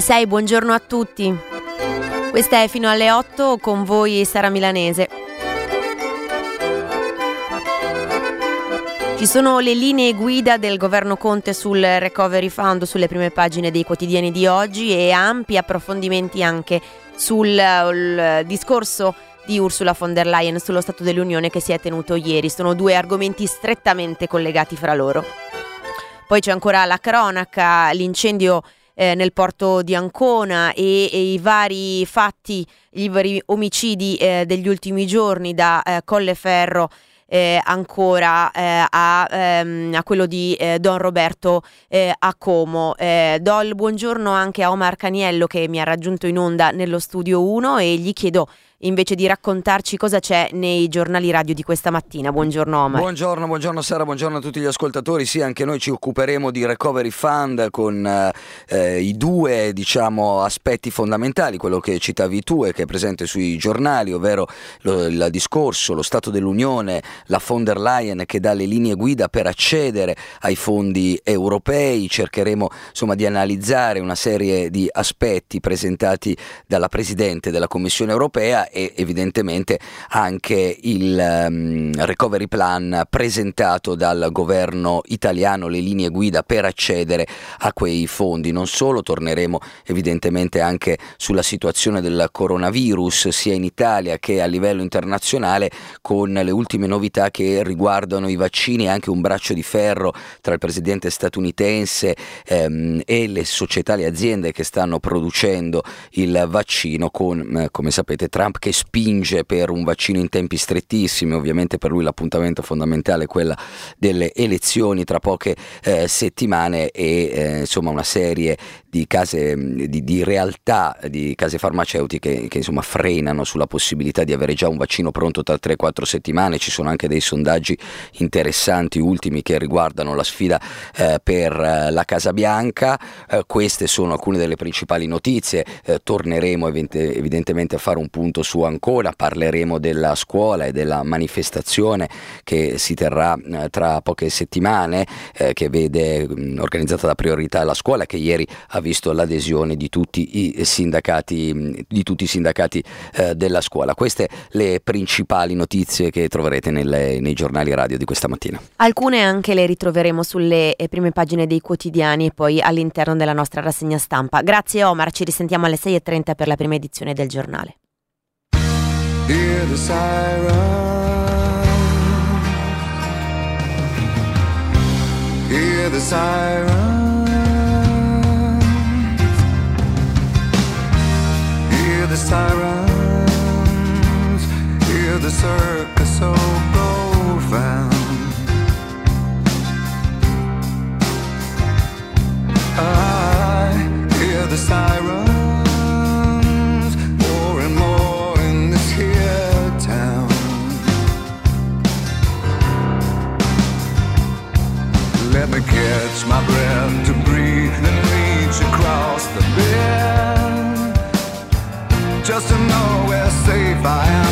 Le 6, buongiorno a tutti. Questa è fino alle 8 con voi Sara Milanese. Ci sono le linee guida del governo Conte sul Recovery Fund sulle prime pagine dei quotidiani di oggi e ampi approfondimenti anche sul discorso di Ursula von der Leyen sullo Stato dell'Unione che si è tenuto ieri. Sono due argomenti strettamente collegati fra loro. Poi c'è ancora la cronaca, l'incendio eh, nel porto di Ancona e, e, i vari fatti, i vari omicidi eh, degli ultimi giorni da eh, Colleferro eh, ancora eh, a, ehm, a, quello di eh, Don Roberto eh, a Como. Eh, do il buongiorno anche a Omar Caniello che mi ha raggiunto in onda nello studio 1 e gli chiedo invece di raccontarci cosa c'è nei giornali radio di questa mattina. Buongiorno Omar. Buongiorno, buongiorno Sara, buongiorno a tutti gli ascoltatori. Sì, anche noi ci occuperemo di Recovery Fund con eh, eh, i due diciamo, aspetti fondamentali, quello che citavi tu e che è presente sui giornali, ovvero lo, il discorso, lo Stato dell'Unione, la von der Leyen che dà le linee guida per accedere ai fondi europei. Cercheremo insomma, di analizzare una serie di aspetti presentati dalla Presidente della Commissione europea e evidentemente anche il um, recovery plan presentato dal governo italiano, le linee guida per accedere a quei fondi. Non solo, torneremo evidentemente anche sulla situazione del coronavirus sia in Italia che a livello internazionale con le ultime novità che riguardano i vaccini e anche un braccio di ferro tra il presidente statunitense ehm, e le società, le aziende che stanno producendo il vaccino con, eh, come sapete, Trump che spinge per un vaccino in tempi strettissimi, ovviamente per lui l'appuntamento fondamentale è quella delle elezioni tra poche eh, settimane e eh, insomma una serie di case, di, di, realtà, di case farmaceutiche che insomma frenano sulla possibilità di avere già un vaccino pronto tra 3-4 settimane, ci sono anche dei sondaggi interessanti ultimi che riguardano la sfida eh, per eh, la Casa Bianca, eh, queste sono alcune delle principali notizie, eh, torneremo evidentemente a fare un punto su Ancona, parleremo della scuola e della manifestazione che si terrà eh, tra poche settimane, eh, che vede mh, organizzata da priorità la scuola, che ieri ha visto l'adesione di tutti i sindacati, di tutti i sindacati eh, della scuola. Queste le principali notizie che troverete nelle, nei giornali radio di questa mattina. Alcune anche le ritroveremo sulle eh, prime pagine dei quotidiani e poi all'interno della nostra rassegna stampa. Grazie Omar, ci risentiamo alle 6.30 per la prima edizione del giornale. hear the siren. Hear the siren. The sirens. Hear the circus so profound. I hear the sirens. More and more in this here town. Let me catch my breath to breathe and reach across the bed. Just to know where safe. I am,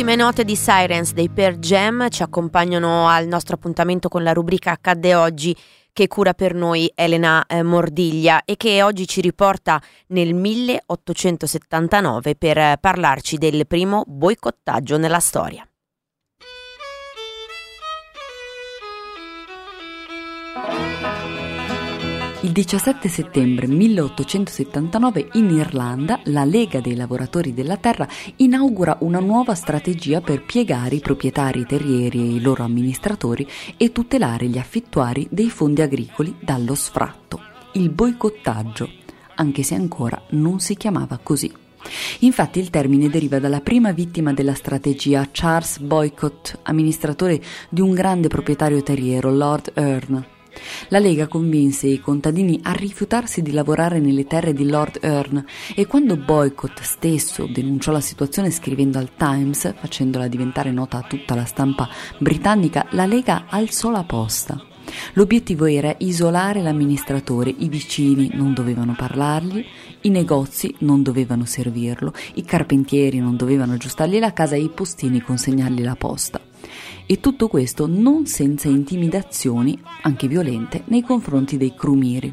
ultime note di Sirens dei Per Jam ci accompagnano al nostro appuntamento con la rubrica Accadde oggi che cura per noi Elena eh, Mordiglia e che oggi ci riporta nel 1879 per eh, parlarci del primo boicottaggio nella storia. Il 17 settembre 1879 in Irlanda la Lega dei lavoratori della terra inaugura una nuova strategia per piegare i proprietari terrieri e i loro amministratori e tutelare gli affittuari dei fondi agricoli dallo sfratto, il boicottaggio, anche se ancora non si chiamava così. Infatti il termine deriva dalla prima vittima della strategia, Charles Boycott, amministratore di un grande proprietario terriero, Lord Earn. La Lega convinse i contadini a rifiutarsi di lavorare nelle terre di Lord Earn e quando Boycott stesso denunciò la situazione scrivendo al Times, facendola diventare nota a tutta la stampa britannica, la Lega alzò la posta. L'obiettivo era isolare l'amministratore, i vicini non dovevano parlargli, i negozi non dovevano servirlo, i carpentieri non dovevano aggiustargli la casa e i postini consegnargli la posta. E tutto questo non senza intimidazioni, anche violente, nei confronti dei crumiri.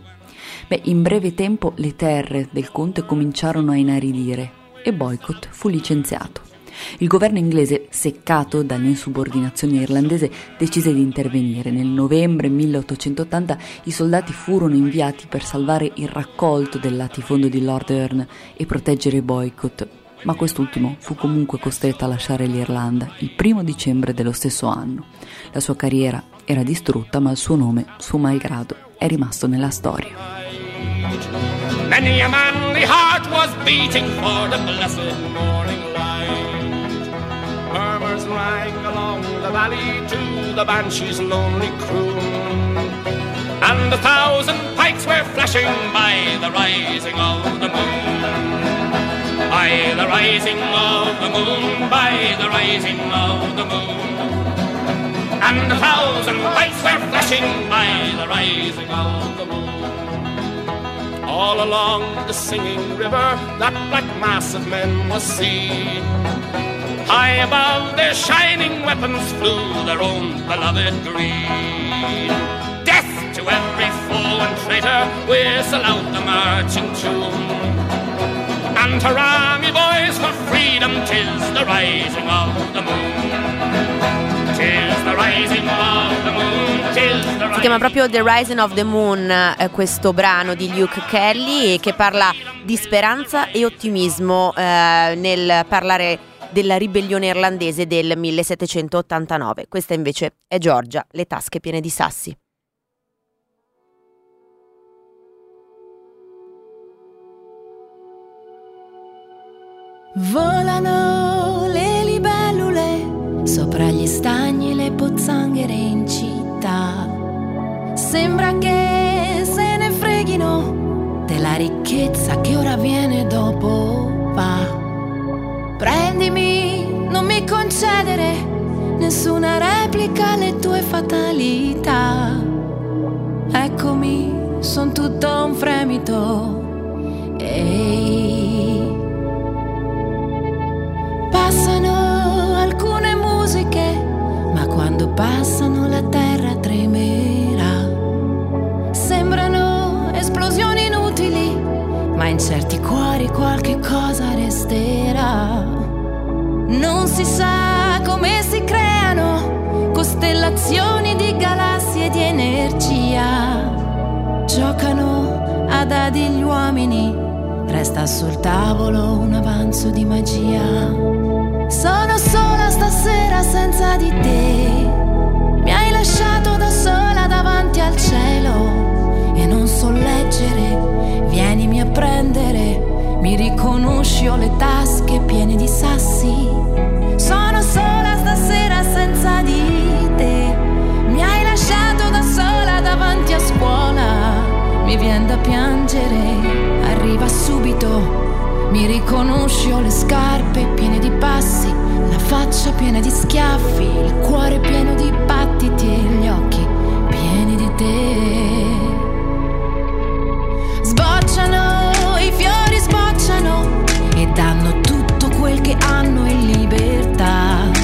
Beh, in breve tempo le terre del conte cominciarono a inaridire e Boycott fu licenziato. Il governo inglese, seccato dall'insubordinazione irlandese, decise di intervenire. Nel novembre 1880 i soldati furono inviati per salvare il raccolto del latifondo di Lord Earn e proteggere Boycott, ma quest'ultimo fu comunque costretto a lasciare l'Irlanda il primo dicembre dello stesso anno. La sua carriera era distrutta, ma il suo nome, suo malgrado, è rimasto nella storia. Many a manly heart was beating for the blessed morning light. Murmurs rang along the valley to the banshee's lonely croon. And a thousand pikes were flashing by the rising of the moon. By the rising of the moon, by the rising of the moon. And a thousand lights were flashing by the rising of the moon. All along the singing river, that black mass of men was seen. High above their shining weapons flew their own beloved green. Death to every foe and traitor, whistle out the marching tune. And harangue boys for freedom, tis the rising of the moon. Si chiama proprio The Rising of the Moon eh, questo brano di Luke Kelly che parla di speranza e ottimismo eh, nel parlare della ribellione irlandese del 1789. Questa invece è Georgia, le tasche piene di sassi. Volano le libellule sopra gli stagni e le pozzanghere in città. Sembra che se ne freghino della ricchezza che ora viene dopo va. Prendimi, non mi concedere nessuna replica alle tue fatalità. Eccomi, son tutto un fremito. Ehi. Alcune musiche, ma quando passano la terra tremerà. Sembrano esplosioni inutili, ma in certi cuori qualche cosa resterà. Non si sa come si creano costellazioni di galassie di energia. Giocano a dadi gli uomini, resta sul tavolo un avanzo di magia. Sono sola stasera senza di te. Mi hai lasciato da sola davanti al cielo e non so leggere. Vienimi a prendere, mi riconosci, ho le tasche piene di sassi. Sono sola stasera senza di te. Mi hai lasciato da sola davanti a scuola. Mi viene da piangere, subito mi riconosci, ho le scarpe piene di passi, la faccia piena di schiaffi, il cuore pieno di battiti e gli occhi pieni di te. Sbocciano, i fiori sbocciano e danno tutto quel che hanno in libertà.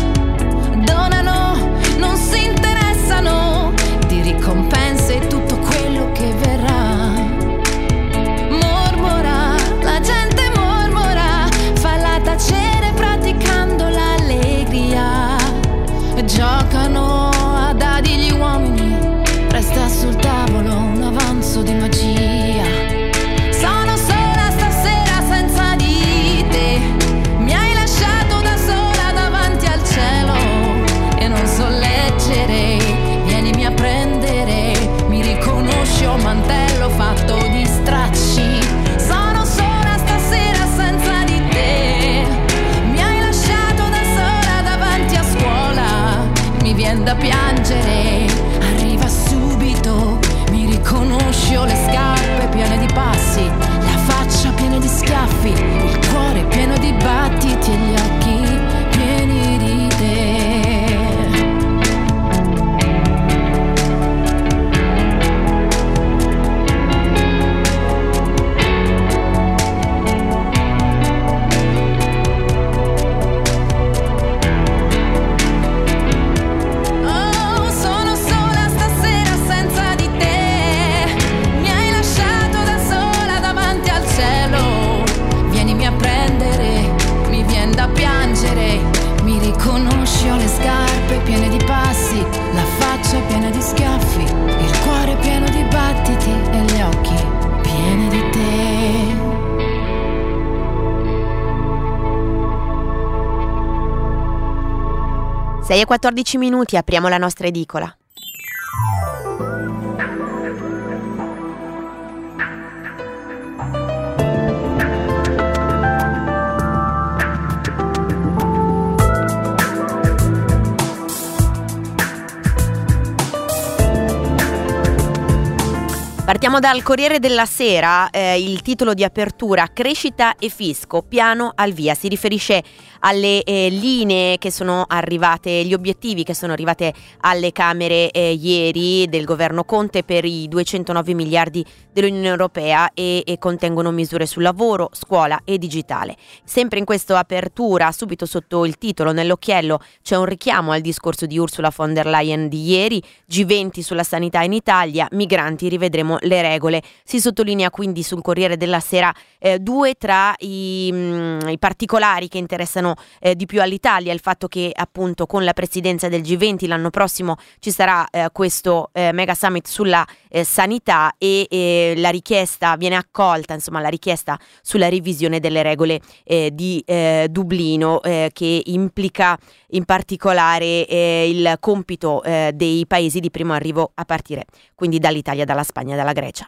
6 e 14 minuti, apriamo la nostra edicola. Partiamo dal Corriere della Sera, eh, il titolo di apertura Crescita e fisco, piano al via, si riferisce alle eh, linee che sono arrivate, gli obiettivi che sono arrivate alle Camere eh, ieri del governo Conte per i 209 miliardi dell'Unione Europea e, e contengono misure sul lavoro, scuola e digitale. Sempre in questa apertura, subito sotto il titolo, nell'occhiello, c'è un richiamo al discorso di Ursula von der Leyen di ieri, G20 sulla sanità in Italia, migranti, rivedremo le regole. Si sottolinea quindi sul Corriere della Sera eh, due tra i, mh, i, particolari che interessano eh, di più all'Italia, il fatto che appunto con la presidenza del G20 l'anno prossimo ci sarà eh, questo eh, mega summit sulla eh, sanità e eh, la richiesta viene accolta, insomma la richiesta sulla revisione delle regole di Dublino che implica in particolare il compito dei paesi di primo arrivo a partire quindi dall'Italia, dalla Spagna, dalla Grecia.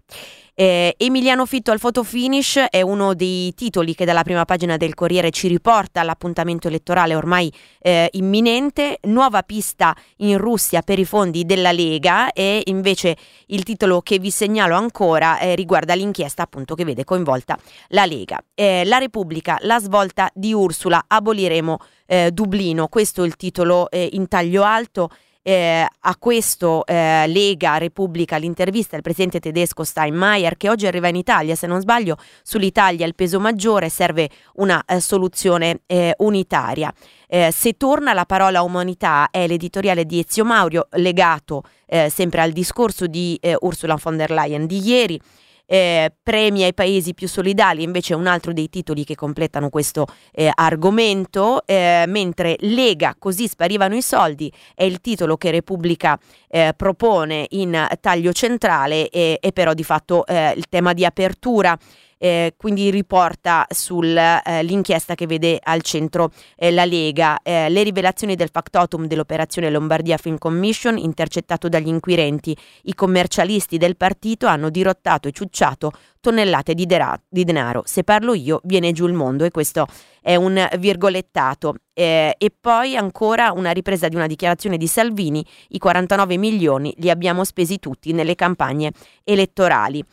Eh, Emiliano Fitto al photo finish è uno dei titoli che dalla prima pagina del Corriere ci riporta all'appuntamento elettorale ormai eh, imminente. Nuova pista in Russia per i fondi della Lega e invece il titolo che vi segnalo ancora eh, riguarda l'inchiesta appunto che vede coinvolta la Lega. Eh, la Repubblica, la svolta di Ursula, aboliremo eh, Dublino, questo è il titolo eh, in taglio alto. Eh, a questo eh, lega Repubblica l'intervista al presidente tedesco Steinmeier che oggi arriva in Italia, se non sbaglio, sull'Italia il peso maggiore serve una eh, soluzione eh, unitaria. Eh, se torna la parola umanità è l'editoriale di Ezio Maurio legato eh, sempre al discorso di Ursula von der Leyen di ieri eh, premi ai paesi più solidali, invece è un altro dei titoli che completano questo eh, argomento, eh, mentre Lega, così sparivano i soldi, è il titolo che Repubblica eh, propone in taglio centrale e, e però di fatto eh, il tema di apertura eh, quindi riporta sull'inchiesta eh, che vede al centro eh, la Lega. Eh, le rivelazioni del factotum dell'operazione Lombardia Film Commission, intercettato dagli inquirenti, i commercialisti del partito hanno dirottato e ciucciato tonnellate di, dera- di denaro. Se parlo io, viene giù il mondo e questo è un virgolettato. Eh, e poi ancora una ripresa di una dichiarazione di Salvini, i 49 milioni li abbiamo spesi tutti nelle campagne elettorali.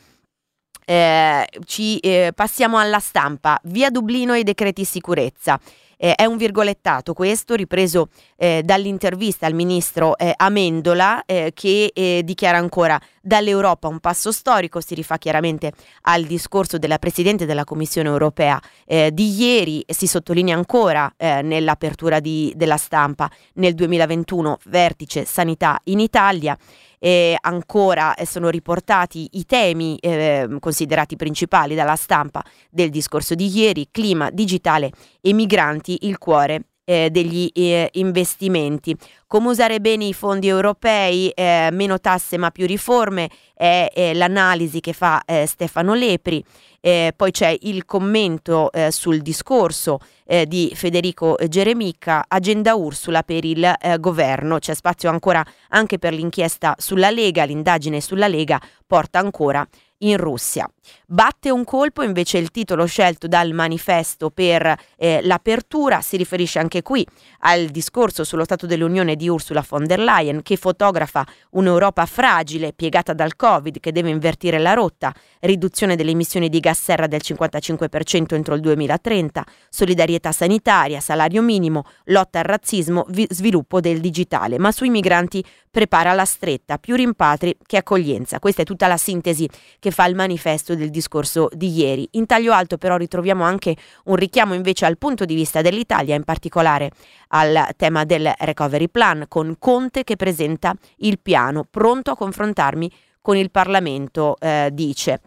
Eh, ci eh, passiamo alla stampa. Via Dublino e i decreti sicurezza. Eh, è un virgolettato questo, ripreso eh, dall'intervista al ministro eh, Amendola, eh, che dichiara ancora dall'Europa. Un passo storico, si rifà chiaramente al discorso della Presidente della Commissione europea. Eh, di ieri, si sottolinea ancora nell'apertura di, della stampa. Nel 2021 vertice sanità in Italia. Eh, ancora eh, sono riportati i temi eh, considerati principali dalla stampa del discorso di ieri, clima digitale e migranti, il cuore eh, degli eh, investimenti. Come usare bene i fondi europei, eh, meno tasse ma più riforme, è, è l'analisi che fa eh, Stefano Lepri. Eh, poi c'è il commento eh, sul discorso eh, di Federico Geremica, agenda Ursula per il eh, governo. C'è spazio ancora anche per l'inchiesta sulla Lega, l'indagine sulla Lega porta ancora in Russia. Batte un colpo invece il titolo scelto dal manifesto per eh, l'apertura, si riferisce anche qui al discorso sullo Stato dell'Unione di Ursula von der Leyen che fotografa un'Europa fragile piegata dal Covid che deve invertire la rotta, riduzione delle emissioni di gas serra del 55% entro il 2030, solidarietà sanitaria, salario minimo, lotta al razzismo, vi- sviluppo del digitale, ma sui migranti prepara la stretta, più rimpatri che accoglienza. Questa è tutta la sintesi che fa il manifesto del discorso di ieri. In taglio alto però ritroviamo anche un richiamo invece al punto di vista dell'Italia, in particolare al tema del recovery plan, con Conte che presenta il piano, pronto a confrontarmi con il Parlamento, eh, dice.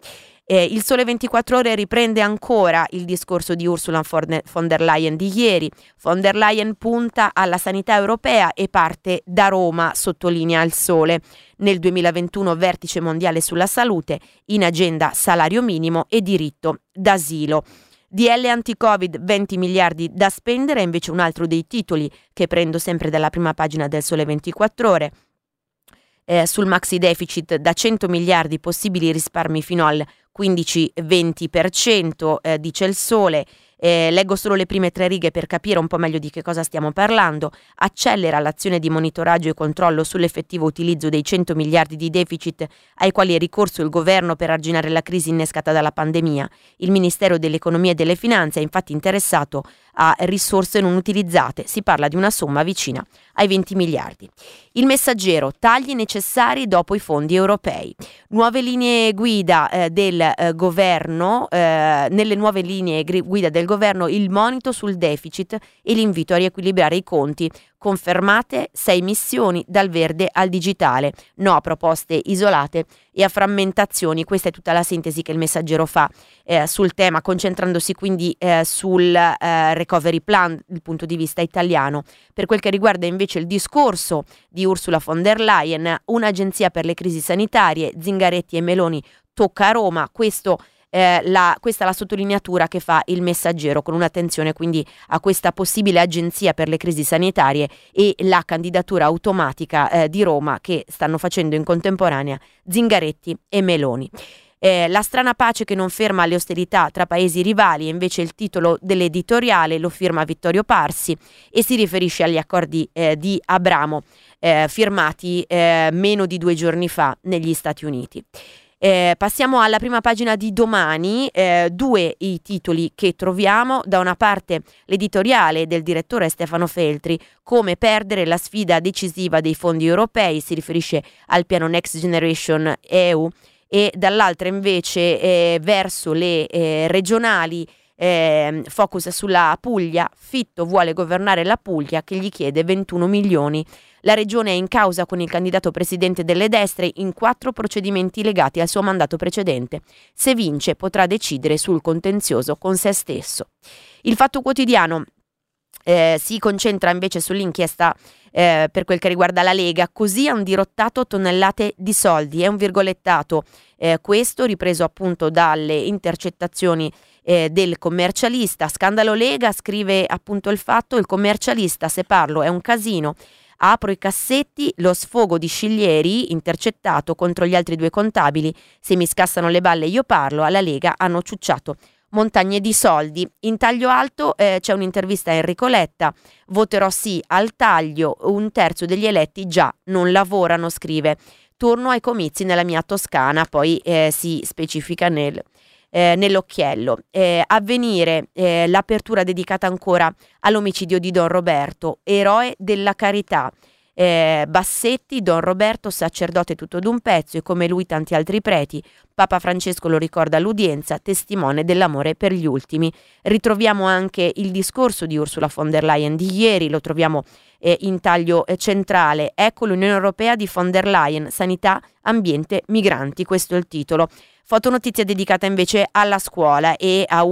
Eh, il Sole 24 Ore riprende ancora il discorso di Ursula von der Leyen di ieri. Von der Leyen punta alla sanità europea e parte da Roma, sottolinea il Sole. Nel 2021 vertice mondiale sulla salute, in agenda salario minimo e diritto d'asilo. DL anti-Covid 20 miliardi da spendere è invece un altro dei titoli che prendo sempre dalla prima pagina del Sole 24 Ore. Eh, sul maxi deficit da 100 miliardi possibili risparmi fino al 15-20%, eh, dice il sole. Eh, leggo solo le prime tre righe per capire un po' meglio di che cosa stiamo parlando. Accelera l'azione di monitoraggio e controllo sull'effettivo utilizzo dei 100 miliardi di deficit ai quali è ricorso il governo per arginare la crisi innescata dalla pandemia. Il Ministero dell'Economia e delle Finanze è infatti interessato a risorse non utilizzate. Si parla di una somma vicina ai 20 miliardi. Il messaggero, tagli necessari dopo i fondi europei. Nuove linee guida eh, del eh, governo, eh, nelle nuove linee guida del governo il monito sul deficit e l'invito a riequilibrare i conti confermate sei missioni dal verde al digitale, no a proposte isolate e a frammentazioni. Questa è tutta la sintesi che il messaggero fa eh, sul tema, concentrandosi quindi eh, sul eh, recovery plan dal punto di vista italiano. Per quel che riguarda invece il discorso di Ursula von der Leyen, un'agenzia per le crisi sanitarie, Zingaretti e Meloni tocca a Roma, questo eh, la, questa è la sottolineatura che fa il messaggero con un'attenzione quindi a questa possibile agenzia per le crisi sanitarie e la candidatura automatica eh, di Roma che stanno facendo in contemporanea Zingaretti e Meloni. Eh, la strana pace che non ferma le austerità tra paesi rivali è invece il titolo dell'editoriale, lo firma Vittorio Parsi e si riferisce agli accordi eh, di Abramo eh, firmati eh, meno di due giorni fa negli Stati Uniti. Eh, passiamo alla prima pagina di domani, eh, due i titoli che troviamo, da una parte l'editoriale del direttore Stefano Feltri, come perdere la sfida decisiva dei fondi europei, si riferisce al piano Next Generation EU, e dall'altra invece eh, verso le eh, regionali eh, focus sulla Puglia, Fitto vuole governare la Puglia che gli chiede 21 milioni. La regione è in causa con il candidato presidente delle destre in quattro procedimenti legati al suo mandato precedente. Se vince potrà decidere sul contenzioso con se stesso. Il Fatto Quotidiano eh, si concentra invece sull'inchiesta eh, per quel che riguarda la Lega, così hanno dirottato tonnellate di soldi, è un virgolettato. Eh, questo ripreso appunto dalle intercettazioni eh, del commercialista, scandalo Lega, scrive appunto il fatto, il commercialista se parlo è un casino, Apro i cassetti, lo sfogo di Sciglieri, intercettato contro gli altri due contabili. Se mi scassano le balle io parlo, alla Lega hanno ciucciato montagne di soldi. In taglio alto eh, c'è un'intervista a Enrico Letta. Voterò sì al taglio, un terzo degli eletti già non lavorano, scrive. Torno ai comizi nella mia Toscana, poi eh, si specifica nel eh, nell'occhiello. Eh, avvenire eh, l'apertura dedicata ancora all'omicidio di Don Roberto, eroe della carità. Eh, Bassetti, Don Roberto, sacerdote tutto d'un pezzo e come lui tanti altri preti, Papa Francesco lo ricorda all'udienza, testimone dell'amore per gli ultimi. Ritroviamo anche il discorso di Ursula von der Leyen di ieri, lo troviamo eh, in taglio eh, centrale. Ecco l'Unione Europea di von der Leyen, sanità, ambiente, migranti, questo è il titolo. Fotonotizia dedicata invece alla scuola e a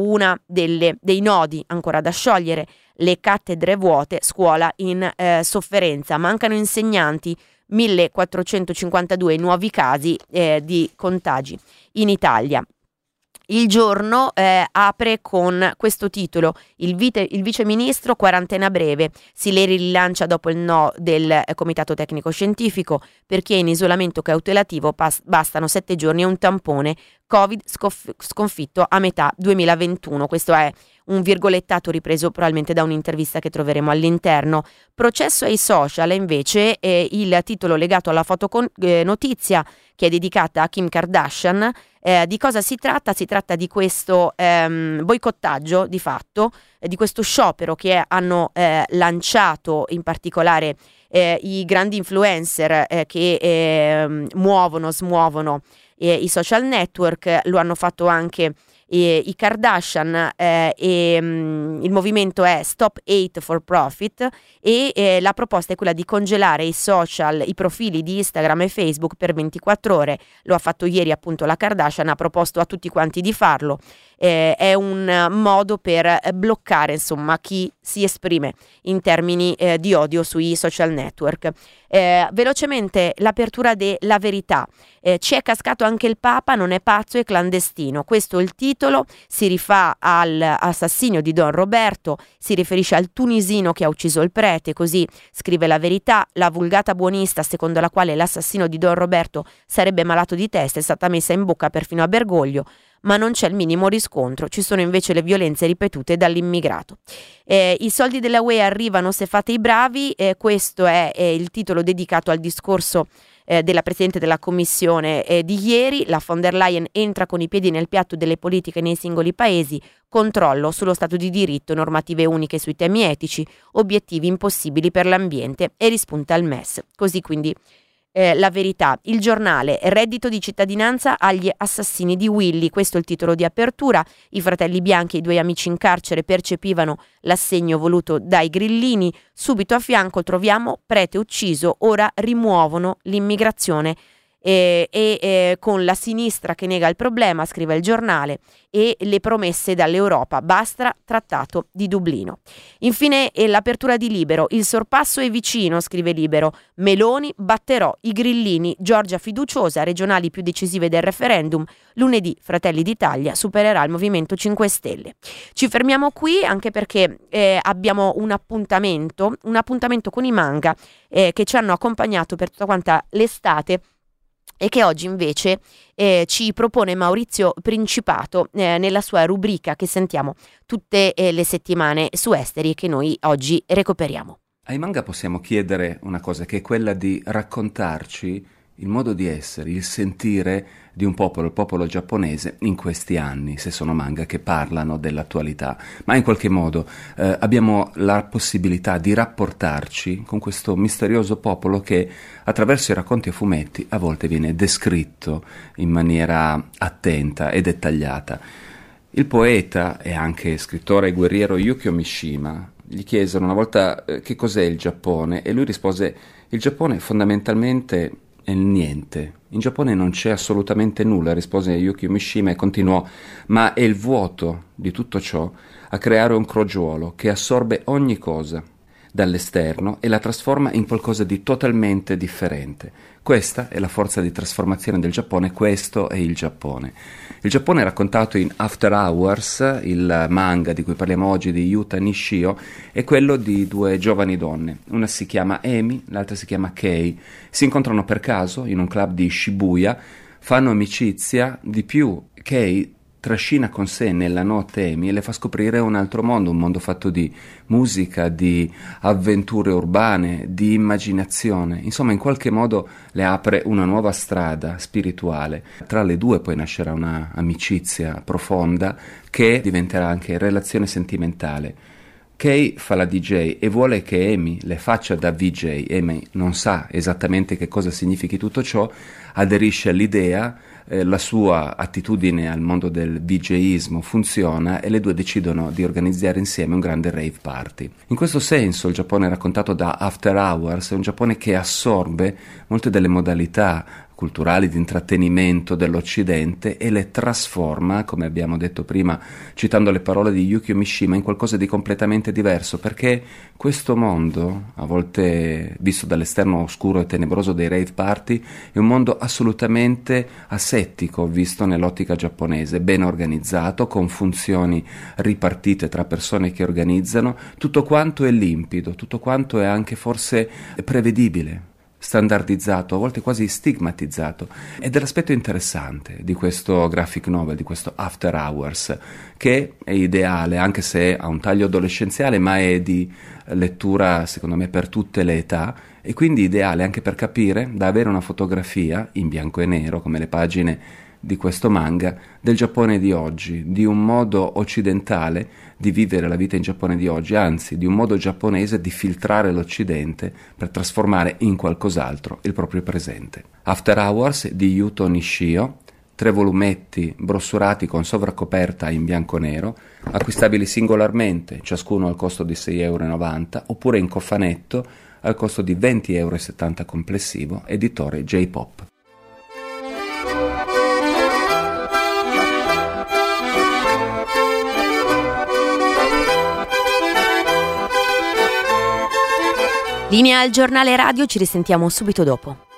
delle, dei nodi ancora da sciogliere, le cattedre vuote, scuola in eh, sofferenza, mancano insegnanti, 1452 nuovi casi eh, di contagi in Italia. Il giorno eh, apre con questo titolo, il, vite, il vice ministro quarantena breve, Sileri rilancia dopo il no del eh, comitato tecnico scientifico, per chi è in isolamento cautelativo pas- bastano sette giorni e un tampone, Covid sconf- sconfitto a metà 2021, questo è un virgolettato ripreso probabilmente da un'intervista che troveremo all'interno. Processo ai social invece è il titolo legato alla fotonotizia eh, che è dedicata a Kim Kardashian. Eh, di cosa si tratta? Si tratta di questo ehm, boicottaggio di fatto, eh, di questo sciopero che hanno eh, lanciato in particolare eh, i grandi influencer eh, che ehm, muovono, smuovono i social network, lo hanno fatto anche e, i Kardashian eh, e mh, mm, il movimento è Stop Hate for Profit e eh, la proposta è quella di congelare i social, i profili di Instagram e Facebook per 24 ore. Lo ha fatto ieri appunto la Kardashian, ha proposto a tutti quanti di farlo. Eh, è un modo per bloccare insomma chi si esprime in termini eh, di odio sui social network. Eh, velocemente l'apertura della verità. Eh, ci è cascato anche il Papa, non è pazzo e clandestino. Questo è il titolo, si rifà all'assassinio di Don Roberto, si riferisce al tunisino che ha ucciso il prete, così scrive la verità. La vulgata buonista secondo la quale l'assassino di Don Roberto sarebbe malato di testa è stata messa in bocca perfino a Bergoglio ma non c'è il minimo riscontro, ci sono invece le violenze ripetute dall'immigrato. Eh, I soldi della UE arrivano se fate i bravi, eh, questo è, è, il titolo dedicato al discorso eh, della Presidente della Commissione eh, di ieri, la von der Leyen entra con i piedi nel piatto delle politiche nei singoli paesi, controllo sullo Stato di diritto, normative uniche sui temi etici, obiettivi impossibili per l'ambiente e rispunta il MES. Così quindi eh, la verità. Il giornale, reddito di cittadinanza agli assassini di Willy, questo è il titolo di apertura. I fratelli bianchi e i due amici in carcere percepivano l'assegno voluto dai grillini. Subito a fianco troviamo prete ucciso, ora rimuovono l'immigrazione e, e, con la sinistra che nega il problema, scrive il giornale, e le promesse dall'Europa. Basta trattato di Dublino. Infine l'apertura di Libero. Il sorpasso è vicino, scrive Libero. Meloni batterò i grillini. Giorgia fiduciosa, regionali più decisive del referendum. Lunedì Fratelli d'Italia supererà il Movimento 5 Stelle. Ci fermiamo qui anche perché eh, abbiamo un appuntamento, un appuntamento con i manga eh, che ci hanno accompagnato per tutta quanta l'estate e che oggi invece eh, ci propone Maurizio Principato eh, nella sua rubrica che sentiamo tutte eh, le settimane su Esteri e che noi oggi recuperiamo. Ai manga possiamo chiedere una cosa che è quella di raccontarci il modo di essere, il sentire di un popolo, il popolo giapponese, in questi anni, se sono manga che parlano dell'attualità, ma in qualche modo eh, abbiamo la possibilità di rapportarci con questo misterioso popolo che attraverso i racconti e fumetti a volte viene descritto in maniera attenta e dettagliata. Il poeta e anche scrittore e guerriero Yukio Mishima gli chiesero una volta eh, che cos'è il Giappone e lui rispose il Giappone fondamentalmente è niente. In Giappone non c'è assolutamente nulla, rispose Yukio Mishima e continuò, ma è il vuoto di tutto ciò a creare un crogiuolo che assorbe ogni cosa dall'esterno e la trasforma in qualcosa di totalmente differente. Questa è la forza di trasformazione del Giappone, questo è il Giappone. Il Giappone è raccontato in After Hours, il manga di cui parliamo oggi di Yuta Nishio, è quello di due giovani donne. Una si chiama Emi, l'altra si chiama Kei. Si incontrano per caso in un club di Shibuya, fanno amicizia, di più Kei trascina con sé nella notte Amy e le fa scoprire un altro mondo, un mondo fatto di musica, di avventure urbane, di immaginazione. Insomma, in qualche modo le apre una nuova strada spirituale. Tra le due poi nascerà una amicizia profonda che diventerà anche relazione sentimentale. Kay fa la DJ e vuole che Amy le faccia da VJ. Amy non sa esattamente che cosa significhi tutto ciò, aderisce all'idea eh, la sua attitudine al mondo del DJismo funziona e le due decidono di organizzare insieme un grande rave party. In questo senso il Giappone raccontato da After Hours è un Giappone che assorbe molte delle modalità culturali, di intrattenimento dell'Occidente e le trasforma, come abbiamo detto prima, citando le parole di Yukio Mishima, in qualcosa di completamente diverso, perché questo mondo, a volte visto dall'esterno oscuro e tenebroso dei rave party, è un mondo assolutamente asettico, visto nell'ottica giapponese, ben organizzato, con funzioni ripartite tra persone che organizzano, tutto quanto è limpido, tutto quanto è anche forse prevedibile standardizzato, a volte quasi stigmatizzato. Ed è l'aspetto interessante di questo graphic novel, di questo After Hours, che è ideale, anche se ha un taglio adolescenziale, ma è di lettura, secondo me, per tutte le età, e quindi ideale anche per capire, da avere una fotografia in bianco e nero, come le pagine di questo manga del Giappone di oggi, di un modo occidentale di vivere la vita in Giappone di oggi, anzi di un modo giapponese di filtrare l'Occidente per trasformare in qualcos'altro il proprio presente. After Hours di Yuto Nishio, tre volumetti brossurati con sovracoperta in bianco e nero, acquistabili singolarmente, ciascuno al costo di 6,90 euro, oppure in cofanetto al costo di 20,70 euro complessivo, editore J-Pop. Linea al giornale radio, ci risentiamo subito dopo.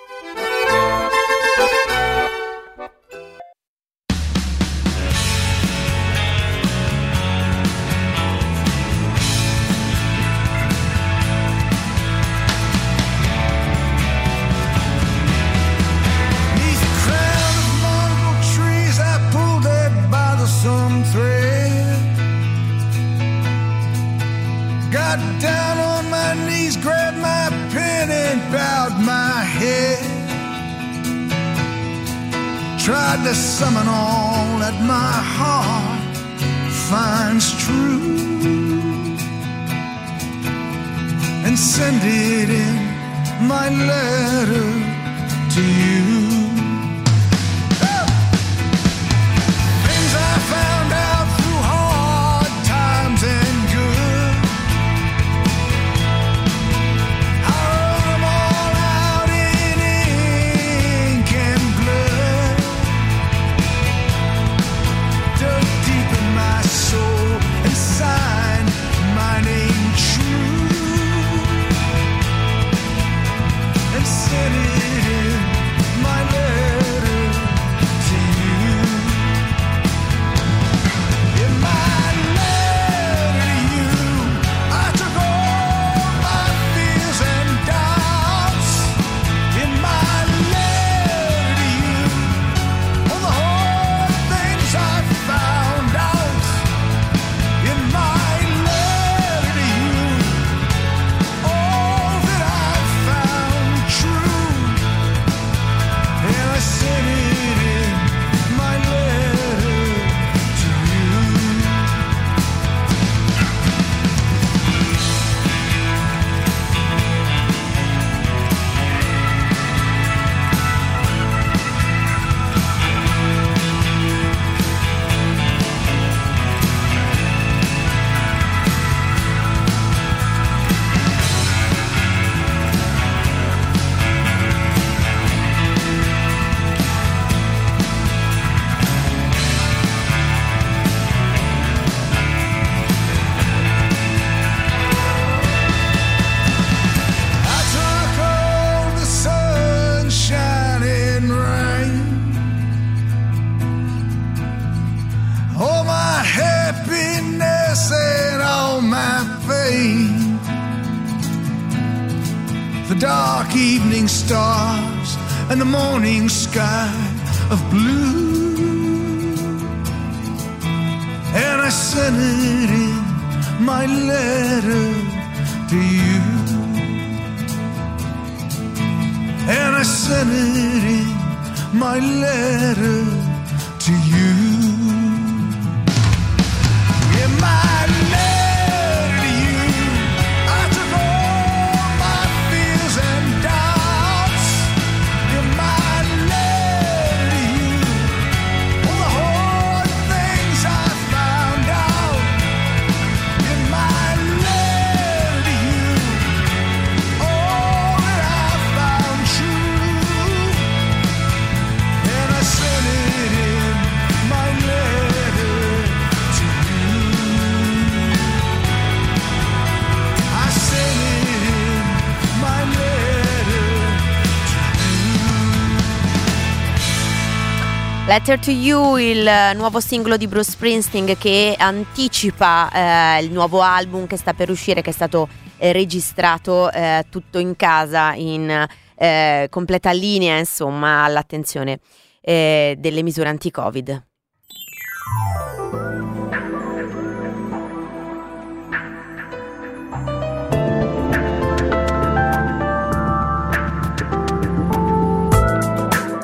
Letter to You, il nuovo singolo di Bruce Springsteen che anticipa eh, il nuovo album che sta per uscire, che è stato eh, registrato eh, tutto in casa, in eh, completa linea, insomma, all'attenzione eh, delle misure anti-Covid.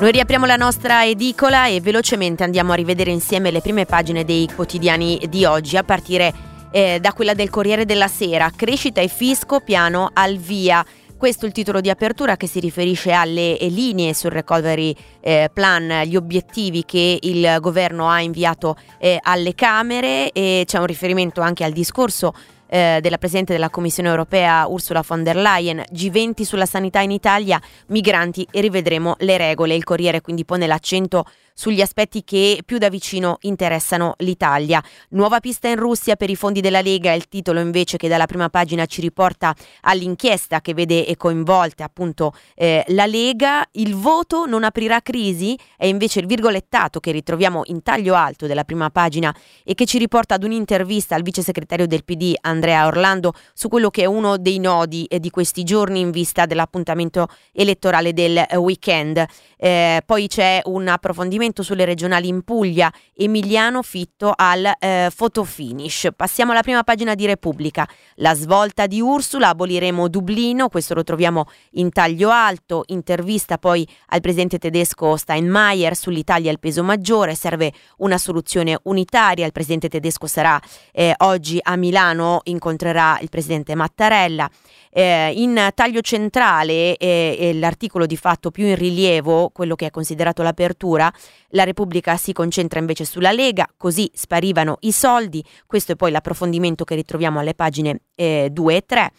Noi riapriamo la nostra edicola e velocemente andiamo a rivedere insieme le prime pagine dei quotidiani di oggi, a partire eh, da quella del Corriere della Sera. Crescita e fisco, piano al via. Questo è il titolo di apertura che si riferisce alle linee sul recovery eh, plan, gli obiettivi che il governo ha inviato eh, alle Camere e c'è un riferimento anche al discorso eh, della Presidente della Commissione europea Ursula von der Leyen, G20 sulla sanità in Italia, migranti e rivedremo le regole. Il Corriere quindi pone l'accento sugli aspetti che più da vicino interessano l'Italia. Nuova pista in Russia per i fondi della Lega è il titolo invece che dalla prima pagina ci riporta all'inchiesta che vede coinvolte appunto eh, la Lega. Il voto non aprirà crisi è invece il virgolettato che ritroviamo in taglio alto della prima pagina e che ci riporta ad un'intervista al vice segretario del PD Andrea Orlando su quello che è uno dei nodi eh, di questi giorni in vista dell'appuntamento elettorale del weekend. Eh, poi c'è un approfondimento appuntamento sulle regionali in Puglia, Emiliano Fitto al eh, fotofinish. Passiamo alla prima pagina di Repubblica. La svolta di Ursula, aboliremo Dublino, questo lo troviamo in taglio alto, intervista poi al presidente tedesco Steinmeier sull'Italia il peso maggiore, serve una soluzione unitaria, il presidente tedesco sarà eh, oggi a Milano, incontrerà il presidente Mattarella. Eh, in taglio centrale eh, l'articolo di fatto più in rilievo, quello che è considerato l'apertura, la Repubblica si concentra invece sulla Lega, così sparivano i soldi, questo è poi l'approfondimento che ritroviamo alle pagine eh, 2 e 3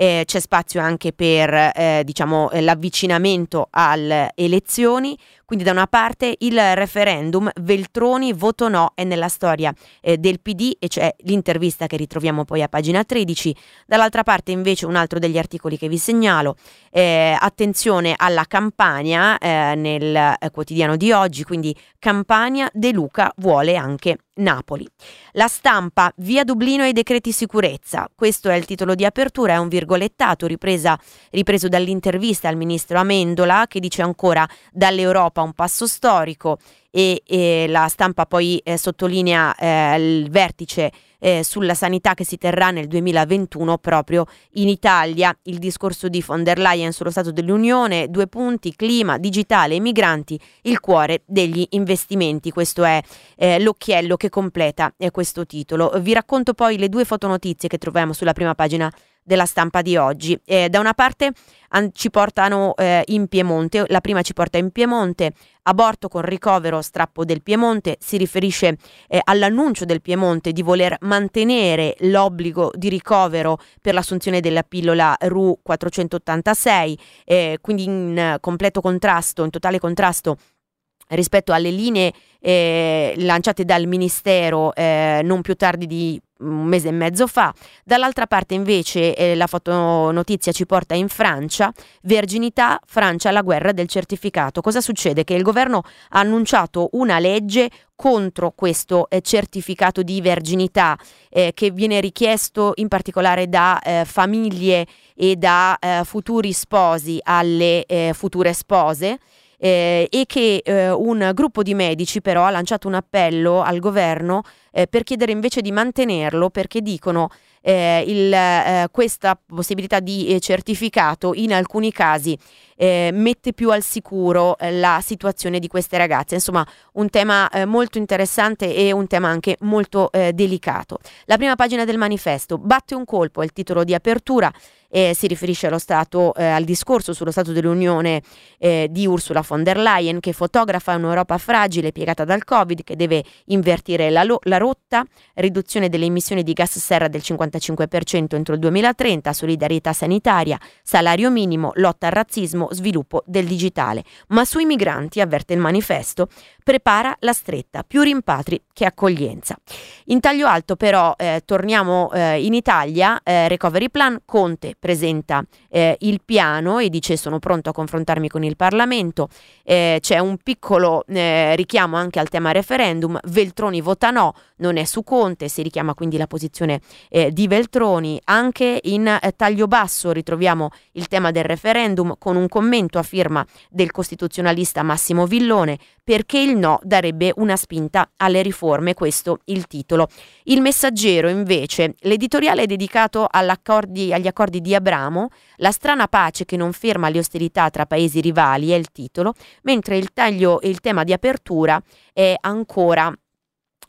eh, c'è spazio anche per eh, diciamo, eh, l'avvicinamento alle elezioni, quindi da una parte il referendum, Veltroni voto no è nella storia eh, del PD e c'è l'intervista che ritroviamo poi a pagina 13, dall'altra parte invece un altro degli articoli che vi segnalo, eh, attenzione alla campagna eh, nel quotidiano di oggi, quindi campagna De Luca vuole anche Napoli. La stampa, via Dublino e decreti sicurezza. Questo è il titolo di apertura, è un virgolettato ripresa, ripreso dall'intervista al ministro Amendola che dice ancora dall'Europa un passo storico e, e la stampa poi eh, sottolinea eh, il vertice eh, sulla sanità che si terrà nel 2021 proprio in Italia. Il discorso di von der Leyen sullo Stato dell'Unione, due punti, clima, digitale migranti, il cuore degli investimenti. Questo è eh, l'occhiello che completa eh, questo titolo. Vi racconto poi le due fotonotizie che troviamo sulla prima pagina della stampa di oggi. Eh, da una parte an- ci portano eh, in Piemonte, la prima ci porta in Piemonte, aborto con ricovero strappo del Piemonte, si riferisce eh, all'annuncio del Piemonte di voler mantenere l'obbligo di ricovero per l'assunzione della pillola RU 486, eh, quindi in completo contrasto, in totale contrasto rispetto alle linee eh, lanciate dal Ministero eh, non più tardi di un mese e mezzo fa. Dall'altra parte invece eh, la fotonotizia ci porta in Francia, verginità, Francia la guerra del certificato. Cosa succede? Che il governo ha annunciato una legge contro questo eh, certificato di verginità eh, che viene richiesto in particolare da eh, famiglie e da eh, futuri sposi alle eh, future spose eh, e che un gruppo di medici però ha lanciato un appello al governo eh, per chiedere invece di mantenerlo perché dicono eh, il, eh, questa possibilità di eh, certificato in alcuni casi eh, mette più al sicuro eh, la situazione di queste ragazze. Insomma, un tema molto interessante e un tema anche molto delicato. La prima pagina del manifesto batte un colpo, è il titolo di apertura. Eh, si riferisce stato, eh, al discorso sullo Stato dell'Unione eh, di Ursula von der Leyen che fotografa un'Europa fragile piegata dal Covid che deve invertire la, lo- la rotta, riduzione delle emissioni di gas serra del 55% entro il 2030, solidarietà sanitaria, salario minimo, lotta al razzismo, sviluppo del digitale. Ma sui migranti, avverte il manifesto, prepara la stretta, più rimpatri che accoglienza. In taglio alto però eh, torniamo eh, in Italia, eh, recovery plan, Conte presenta eh, il piano e dice sono pronto a confrontarmi con il Parlamento, eh, c'è un piccolo eh, richiamo anche al tema referendum, Veltroni vota no, non è su Conte, si richiama quindi la posizione di Veltroni, anche in taglio basso ritroviamo il tema del referendum con un commento a firma del costituzionalista Massimo Villone. Perché il no darebbe una spinta alle riforme, questo il titolo. Il messaggero invece, l'editoriale è dedicato agli accordi di Abramo, la strana pace che non ferma le ostilità tra paesi rivali è il titolo, mentre il taglio e il tema di apertura è ancora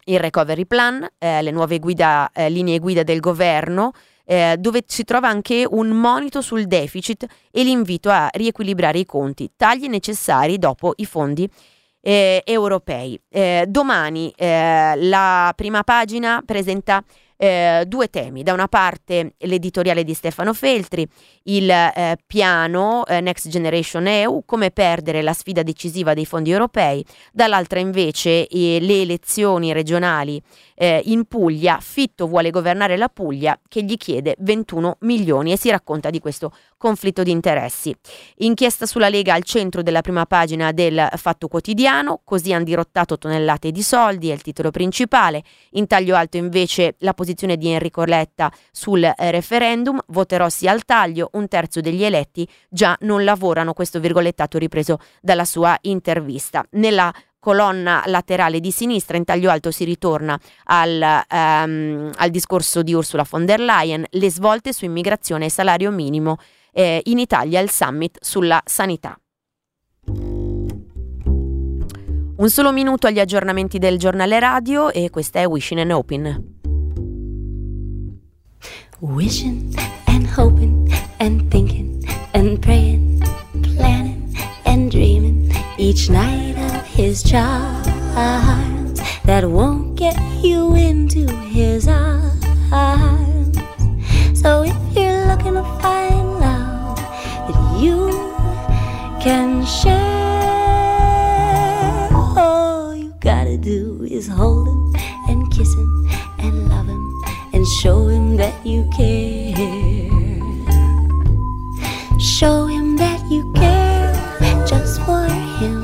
il recovery plan, eh, le nuove guida, eh, linee guida del governo, eh, dove si trova anche un monito sul deficit e l'invito a riequilibrare i conti, tagli necessari dopo i fondi eh, europei. Eh, domani eh, la prima pagina presenta eh, due temi. Da una parte l'editoriale di Stefano Feltri, il eh, piano eh, Next Generation EU, come perdere la sfida decisiva dei fondi europei, dall'altra invece le elezioni regionali in Puglia, Fitto vuole governare la Puglia che gli chiede 21 milioni e si racconta di questo conflitto di interessi. Inchiesta sulla Lega al centro della prima pagina del Fatto Quotidiano, così hanno dirottato tonnellate di soldi, è il titolo principale. In taglio alto invece la posizione di Enrico Letta sul eh, referendum, voterò sì al taglio, un terzo degli eletti già non lavorano, questo virgolettato ripreso dalla sua intervista. Nella colonna laterale di sinistra, in taglio alto si ritorna al, um, al discorso di Ursula von der Leyen, le svolte su immigrazione e salario minimo, eh, in Italia il summit sulla sanità. Un solo minuto agli aggiornamenti del giornale radio e questa è Wishing and Open. Wishing and hoping and thinking and praying, planning and dreaming each night of his charms that won't get you into his arms. So if you're looking to find can share, all you gotta do is hold him and kiss him and love him and show him that you care. Show him that you care just for him.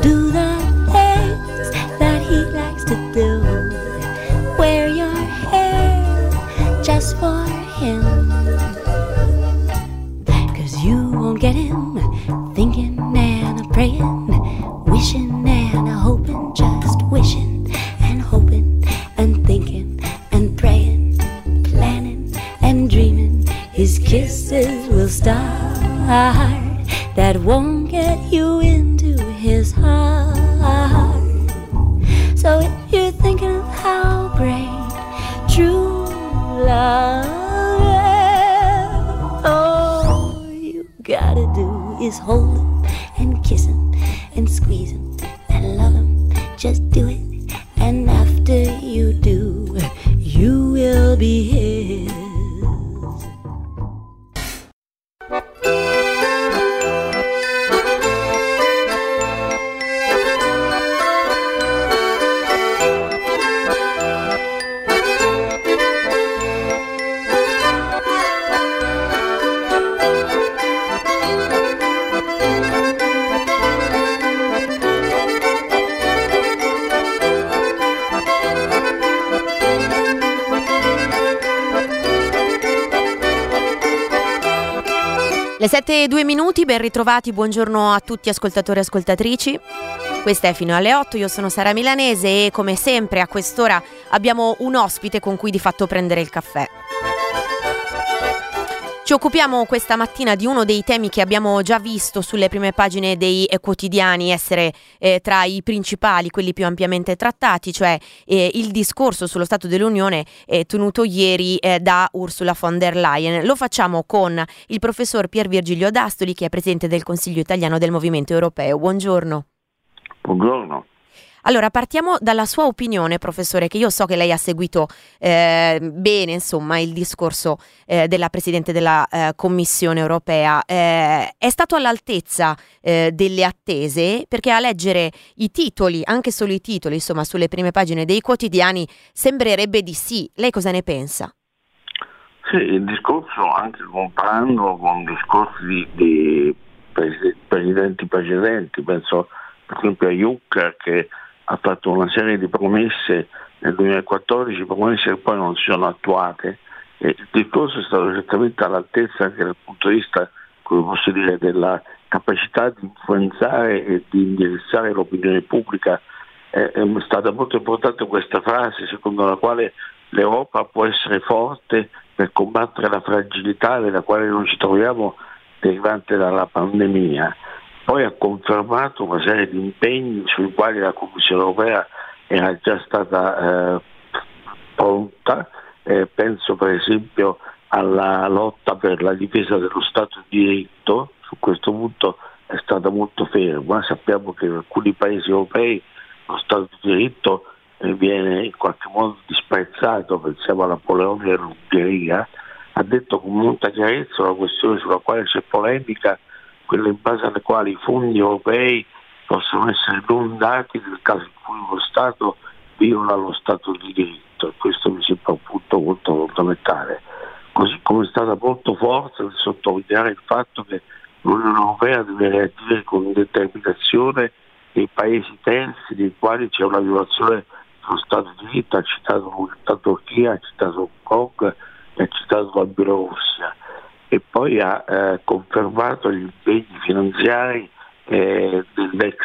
Do the things that he likes to do. Wear your hair just for him. Cause you won't get him praying, wishing and hoping, just wishing. And hoping and thinking and praying, planning and dreaming. His kisses will start that won't get you into his heart. So if you're thinking of how great true love is, all you gotta do is hold and kiss him and squeeze him and love him. Just do it, and after you do, you will be Le 7 e 2 minuti, ben ritrovati, buongiorno a tutti ascoltatori e ascoltatrici. Questa è fino alle 8, io sono Sara Milanese e come sempre a quest'ora abbiamo un ospite con cui di fatto prendere il caffè. Ci occupiamo questa mattina di uno dei temi che abbiamo già visto sulle prime pagine dei eh, quotidiani essere eh, tra i principali, quelli più ampiamente trattati, cioè eh, il discorso sullo Stato dell'Unione eh, tenuto ieri eh, da Ursula von der Leyen. Lo facciamo con il professor Pier Virgilio D'Astoli, che è presidente del Consiglio italiano del Movimento Europeo. Buongiorno. Buongiorno. Allora, partiamo dalla sua opinione, professore, che io so che lei ha seguito eh, bene, insomma, il discorso eh, della Presidente della eh, Commissione europea. Eh, è stato all'altezza eh, delle attese? Perché a leggere i titoli, anche solo i titoli, insomma, sulle prime pagine dei quotidiani, sembrerebbe di sì. Lei cosa ne pensa? Sì, il discorso, anche comparando con discorsi di, di presidenti precedenti, penso per esempio a Juncker che ha fatto una serie di promesse nel 2014, promesse che poi non si sono attuate. E il discorso è stato certamente all'altezza anche dal punto di vista, come posso dire, della capacità di influenzare e di indirizzare l'opinione pubblica. È, è stata molto importante questa frase secondo la quale l'Europa può essere forte per combattere la fragilità nella quale noi ci troviamo derivante dalla pandemia poi ha confermato una serie di impegni sui quali la Commissione europea era già stata eh, pronta, eh, penso per esempio alla lotta per la difesa dello Stato di diritto, su questo punto è stata molto ferma, sappiamo che in alcuni paesi europei lo Stato di diritto eh, viene in qualche modo disprezzato, pensiamo alla Polonia e all'Ungheria, ha detto con molta chiarezza una questione sulla quale c'è polemica quelle in base alle quali i fondi europei possono essere non nel caso in cui lo Stato viola lo Stato di diritto e questo mi sembra un punto molto fondamentale. Così come è stata molto forte nel sottolineare il fatto che l'Unione Europea deve reagire con determinazione nei paesi terzi nei quali c'è una violazione dello Stato di diritto, ha citato la Turchia, ha citato Hong Kong e ha citato la Bielorussia e poi ha eh, confermato gli impegni finanziari eh, dell'ex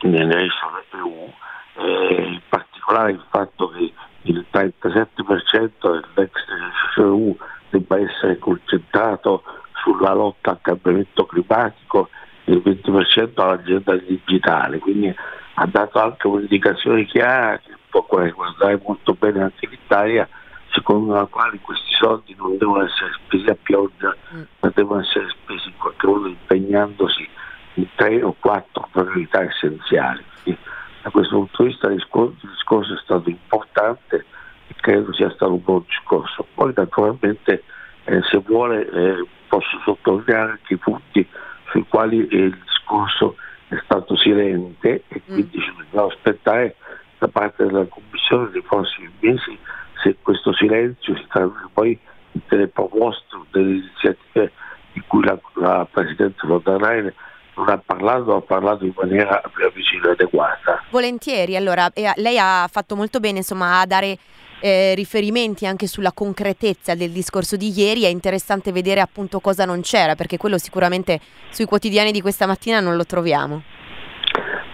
Generation EU, eh, in particolare il fatto che il 37% dell'ex Generation EU debba essere concentrato sulla lotta al cambiamento climatico e il 20% all'agenda digitale, quindi ha dato anche un'indicazione chiara che può riguardare molto bene anche l'Italia secondo la quale questi soldi non devono essere spesi a pioggia, mm. ma devono essere spesi in qualche modo impegnandosi in tre o quattro priorità essenziali. Quindi, da questo punto di vista il discorso, il discorso è stato importante e credo sia stato un buon discorso. Poi naturalmente eh, se vuole eh, posso sottolineare anche i punti sui quali eh, il discorso è stato silente e quindi mm. ci dobbiamo aspettare da parte della Commissione nei prossimi mesi se questo silenzio si traduce poi in delle proposte, delle iniziative di cui la, la Presidente von der Leyen non ha parlato, ha parlato in maniera più vicina e adeguata. Volentieri, allora lei ha fatto molto bene insomma, a dare eh, riferimenti anche sulla concretezza del discorso di ieri, è interessante vedere appunto cosa non c'era, perché quello sicuramente sui quotidiani di questa mattina non lo troviamo.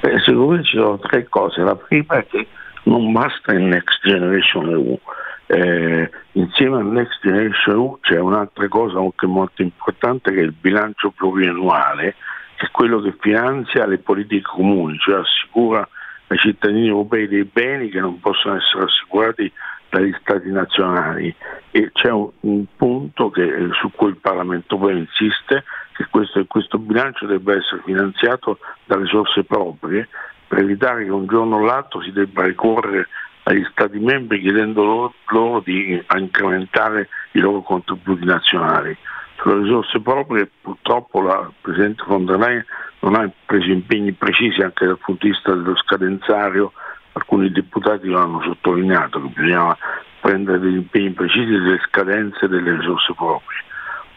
Beh, secondo me ci sono tre cose. La prima è che non basta il Next Generation EU. Eh, insieme al Next Generation EU c'è un'altra cosa anche molto importante che è il bilancio pluriannuale, che è quello che finanzia le politiche comuni, cioè assicura ai cittadini europei dei beni che non possono essere assicurati dagli stati nazionali. E c'è un, un punto che, eh, su cui il Parlamento poi insiste che questo, questo bilancio debba essere finanziato da risorse proprie per evitare che un giorno o l'altro si debba ricorrere agli Stati membri chiedendo loro, loro di incrementare i loro contributi nazionali. Sulle risorse proprie purtroppo la Presidente von der Leyen non ha preso impegni precisi anche dal punto di vista dello scadenzario, alcuni deputati lo hanno sottolineato che bisognava prendere degli impegni precisi delle scadenze delle risorse proprie.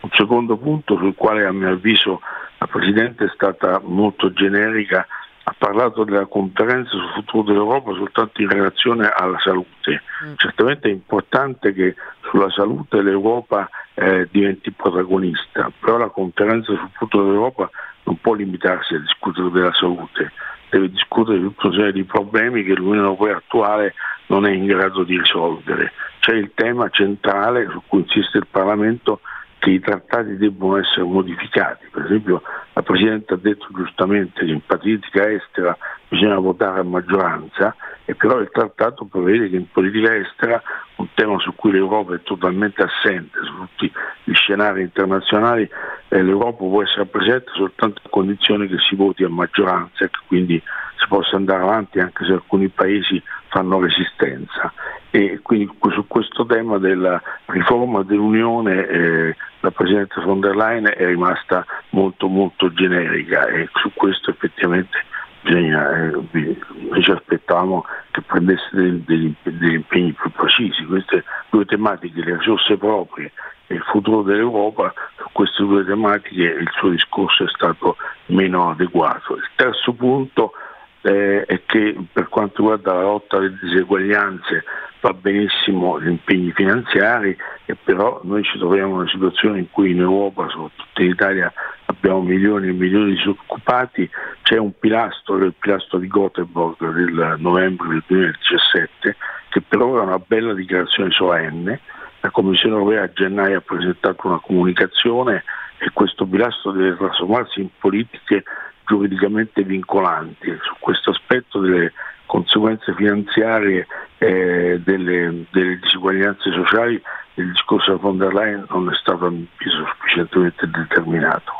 Un secondo punto sul quale a mio avviso la Presidente è stata molto generica ha parlato della conferenza sul futuro dell'Europa soltanto in relazione alla salute. Mm. Certamente è importante che sulla salute l'Europa eh, diventi protagonista, però la conferenza sul futuro dell'Europa non può limitarsi a discutere della salute, deve discutere di tutta una serie di problemi che l'Unione Europea attuale non è in grado di risolvere. C'è il tema centrale su cui insiste il Parlamento che i trattati debbono essere modificati. Per esempio la Presidente ha detto giustamente che in politica estera bisogna votare a maggioranza e però il trattato prevede che in politica estera, un tema su cui l'Europa è totalmente assente, su tutti gli scenari internazionali, eh, l'Europa può essere presente soltanto a condizione che si voti a maggioranza e che quindi si possa andare avanti anche se alcuni paesi fanno resistenza. E quindi su questo tema della riforma dell'Unione eh, la Presidente von der Leyen è rimasta molto molto generica e su questo effettivamente bisogna, eh, ci aspettavamo che prendesse degli, degli, degli, impegni più precisi. Queste due tematiche, le risorse proprie e il futuro dell'Europa, su queste due tematiche il suo discorso è stato meno adeguato. Il terzo punto eh, è che per quanto riguarda la lotta alle diseguaglianze va benissimo gli impegni finanziari e però noi ci troviamo in una situazione in cui in Europa, soprattutto in Italia, abbiamo milioni e milioni di disoccupati, c'è un pilastro, il pilastro di Gothenburg del novembre del 2017, che però è una bella dichiarazione solenne. La Commissione europea a gennaio ha presentato una comunicazione e questo pilastro deve trasformarsi in politiche giuridicamente vincolanti. Su questo aspetto delle conseguenze finanziarie eh, delle, delle, disuguaglianze sociali il discorso della von der Leyen non è stato sufficientemente determinato.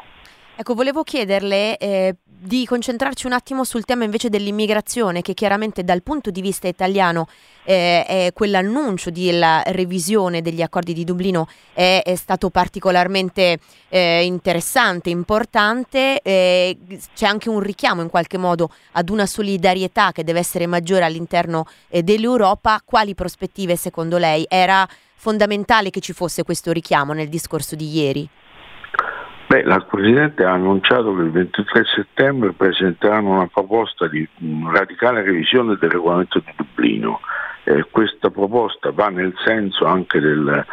Ecco, volevo chiederle eh, di concentrarci un attimo sul tema invece dell'immigrazione, che chiaramente dal punto di vista italiano eh, è quell'annuncio della revisione degli accordi di Dublino è, è stato particolarmente eh, interessante, importante. Eh, c'è anche un richiamo in qualche modo ad una solidarietà che deve essere maggiore all'interno eh, dell'Europa. Quali prospettive secondo lei? Era fondamentale che ci fosse questo richiamo nel discorso di ieri? Beh, la Presidente ha annunciato che il 23 settembre presenteranno una proposta di radicale revisione del regolamento di Dublino. Eh, questa proposta va nel senso anche delle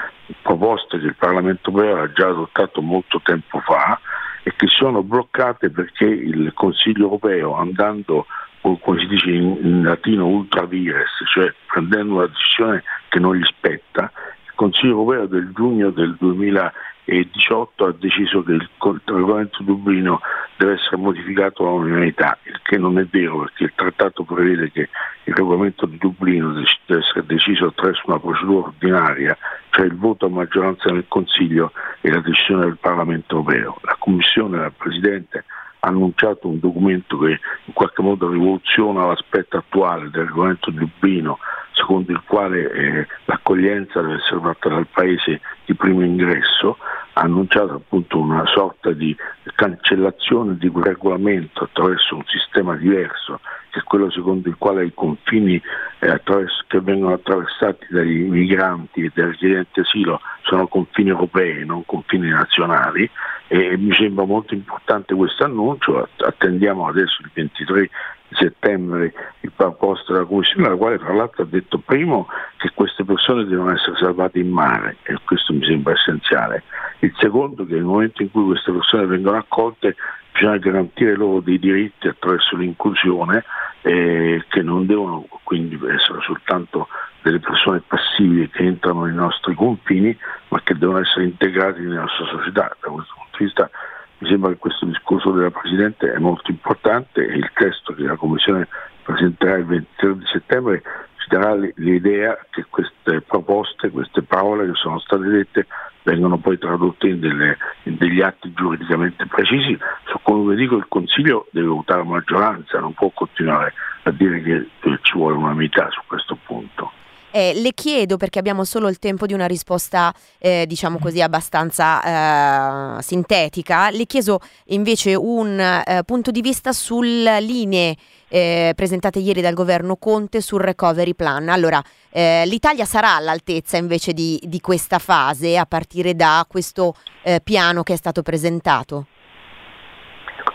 proposte che il Parlamento europeo ha già adottato molto tempo fa e che sono bloccate perché il Consiglio europeo andando come si dice in, in latino ultra vires, cioè prendendo una decisione che non gli spetta, il Consiglio europeo del giugno del 2020 2018 ha deciso che il regolamento Dublino deve essere modificato all'unanimità, il che non è vero perché il trattato prevede che il regolamento di Dublino deve essere deciso attraverso una procedura ordinaria, cioè il voto a maggioranza nel Consiglio e la decisione del Parlamento europeo. La Commissione e la Presidente ha annunciato un documento che in qualche modo rivoluziona l'aspetto attuale del regolamento di Dublino secondo il quale eh, l'accoglienza deve essere fatta dal paese di primo ingresso, ha annunciato appunto una sorta di cancellazione di quel regolamento attraverso un sistema diverso, che è quello secondo il quale i confini eh, che vengono attraversati dagli migranti e dai richiedenti asilo sono confini europei, non confini nazionali. E mi sembra molto importante questo annuncio, attendiamo adesso il 23 settembre il proposto della Commissione, la quale tra l'altro ha detto primo che queste persone devono essere salvate in mare e questo mi sembra essenziale. Il secondo che nel momento in cui queste persone vengono accolte bisogna garantire loro dei diritti attraverso l'inclusione eh, che non devono quindi essere soltanto delle persone passive che entrano nei nostri confini ma che devono essere integrati nella nostra società. Da questo punto di vista mi sembra che questo discorso della Presidente è molto importante e il testo che la Commissione presenterà il 23 di settembre ci darà l'idea che queste proposte, queste parole che sono state dette vengono poi tradotte in, delle, in degli atti giuridicamente precisi. Su come dico il Consiglio deve votare maggioranza, non può continuare a dire che ci vuole un'unanimità su questo punto. Eh, le chiedo, perché abbiamo solo il tempo di una risposta, eh, diciamo così, abbastanza eh, sintetica, le chiedo invece un eh, punto di vista sulle linee eh, presentate ieri dal governo Conte sul recovery plan. Allora, eh, l'Italia sarà all'altezza invece di, di, questa fase a partire da questo piano che è stato presentato?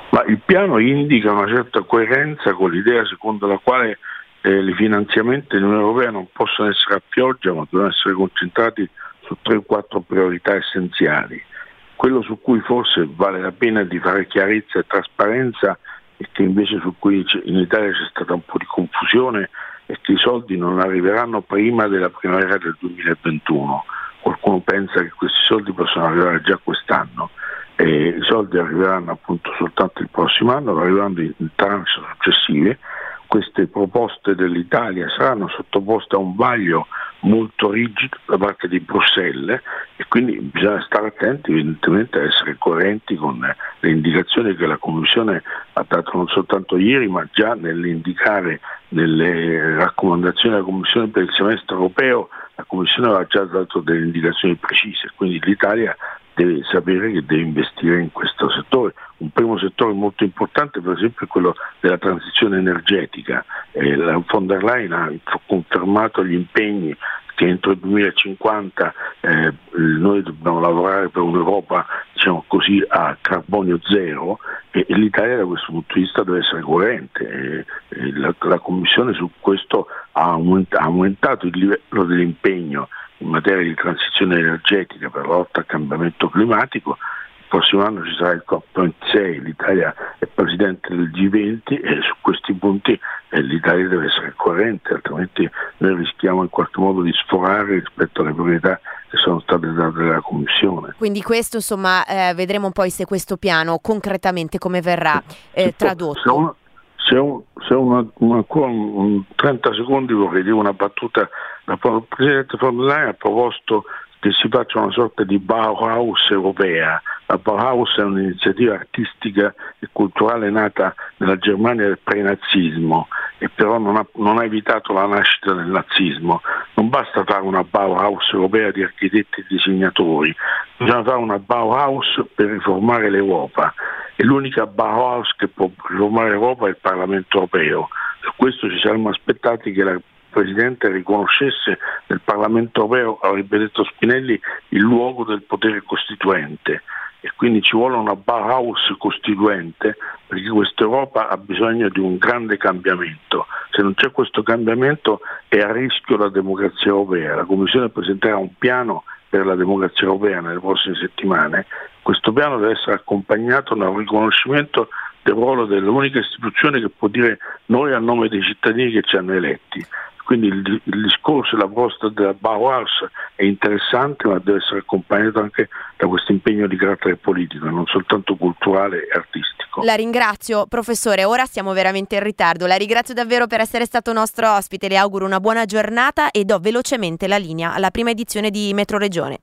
Ma il piano indica una certa coerenza con l'idea secondo la quale i finanziamenti dell'Unione Europea non possono essere a pioggia ma devono essere concentrati su tre o quattro priorità essenziali. Quello su cui forse vale la pena di fare chiarezza e trasparenza e che invece su cui in Italia c'è stata un po' di confusione è che i soldi non arriveranno prima della primavera del 2021. qualcuno pensa che questi soldi possano arrivare già quest'anno e i soldi arriveranno appunto soltanto il prossimo anno, arrivando in tranche successive. Queste proposte dell'Italia saranno sottoposte a un vaglio molto rigido da parte di Bruxelles e quindi bisogna stare attenti evidentemente a essere coerenti con le indicazioni che la Commissione ha dato non soltanto ieri ma già nell'indicare nelle raccomandazioni della Commissione per il semestre europeo la Commissione aveva già dato delle indicazioni precise, quindi l'Italia deve sapere che deve investire in questo settore. Un primo settore molto importante per esempio è quello della transizione energetica. Eh, la von der Leyen ha confermato gli impegni che entro il 2050 eh, noi dobbiamo lavorare per un'Europa diciamo così, a carbonio zero e, e, l'Italia da questo punto di vista deve essere coerente. E, e la, la, Commissione su questo ha, ha aumentato il livello dell'impegno in materia di transizione energetica per la lotta al cambiamento climatico. Il prossimo anno ci sarà il COP26, l'Italia è presidente del G20 e su questi punti eh, l'Italia deve essere coerente, altrimenti noi rischiamo in qualche modo di sforare rispetto alle priorità che sono state date dalla Commissione. Quindi questo insomma eh, vedremo poi se questo piano concretamente come verrà eh, tradotto. Se uno, se, un, se una, una, un, 30 secondi vorrei dire una battuta, il Presidente von der Leyen ha proposto che si faccia una sorta di Bauhaus europea. La Bauhaus è un'iniziativa artistica e culturale nata nella Germania del pre-nazismo e però non ha, non ha evitato la nascita del nazismo. Non basta fare una Bauhaus europea di architetti e disegnatori, bisogna fare una Bauhaus per riformare l'Europa e l'unica Bauhaus che può riformare l'Europa è il Parlamento europeo. Su questo ci saremmo aspettati che la Presidente riconoscesse nel Parlamento europeo, avrebbe detto Spinelli, il luogo del potere costituente e quindi ci vuole una Bauhaus costituente perché questa Europa ha bisogno di un grande cambiamento. Se non c'è questo cambiamento è a rischio la democrazia europea. La Commissione presenterà un piano per la democrazia europea nelle prossime settimane. Questo piano deve essere accompagnato da un riconoscimento del ruolo dell'unica istituzione che può dire noi a nome dei cittadini che ci hanno eletti. Quindi il, il discorso e la proposta della Bauhaus è interessante ma deve essere accompagnato anche da questo impegno di carattere politico, non soltanto culturale e artistico. La ringrazio professore, ora siamo veramente in ritardo, la ringrazio davvero per essere stato nostro ospite, le auguro una buona giornata e do velocemente la linea alla prima edizione di Metro Regione.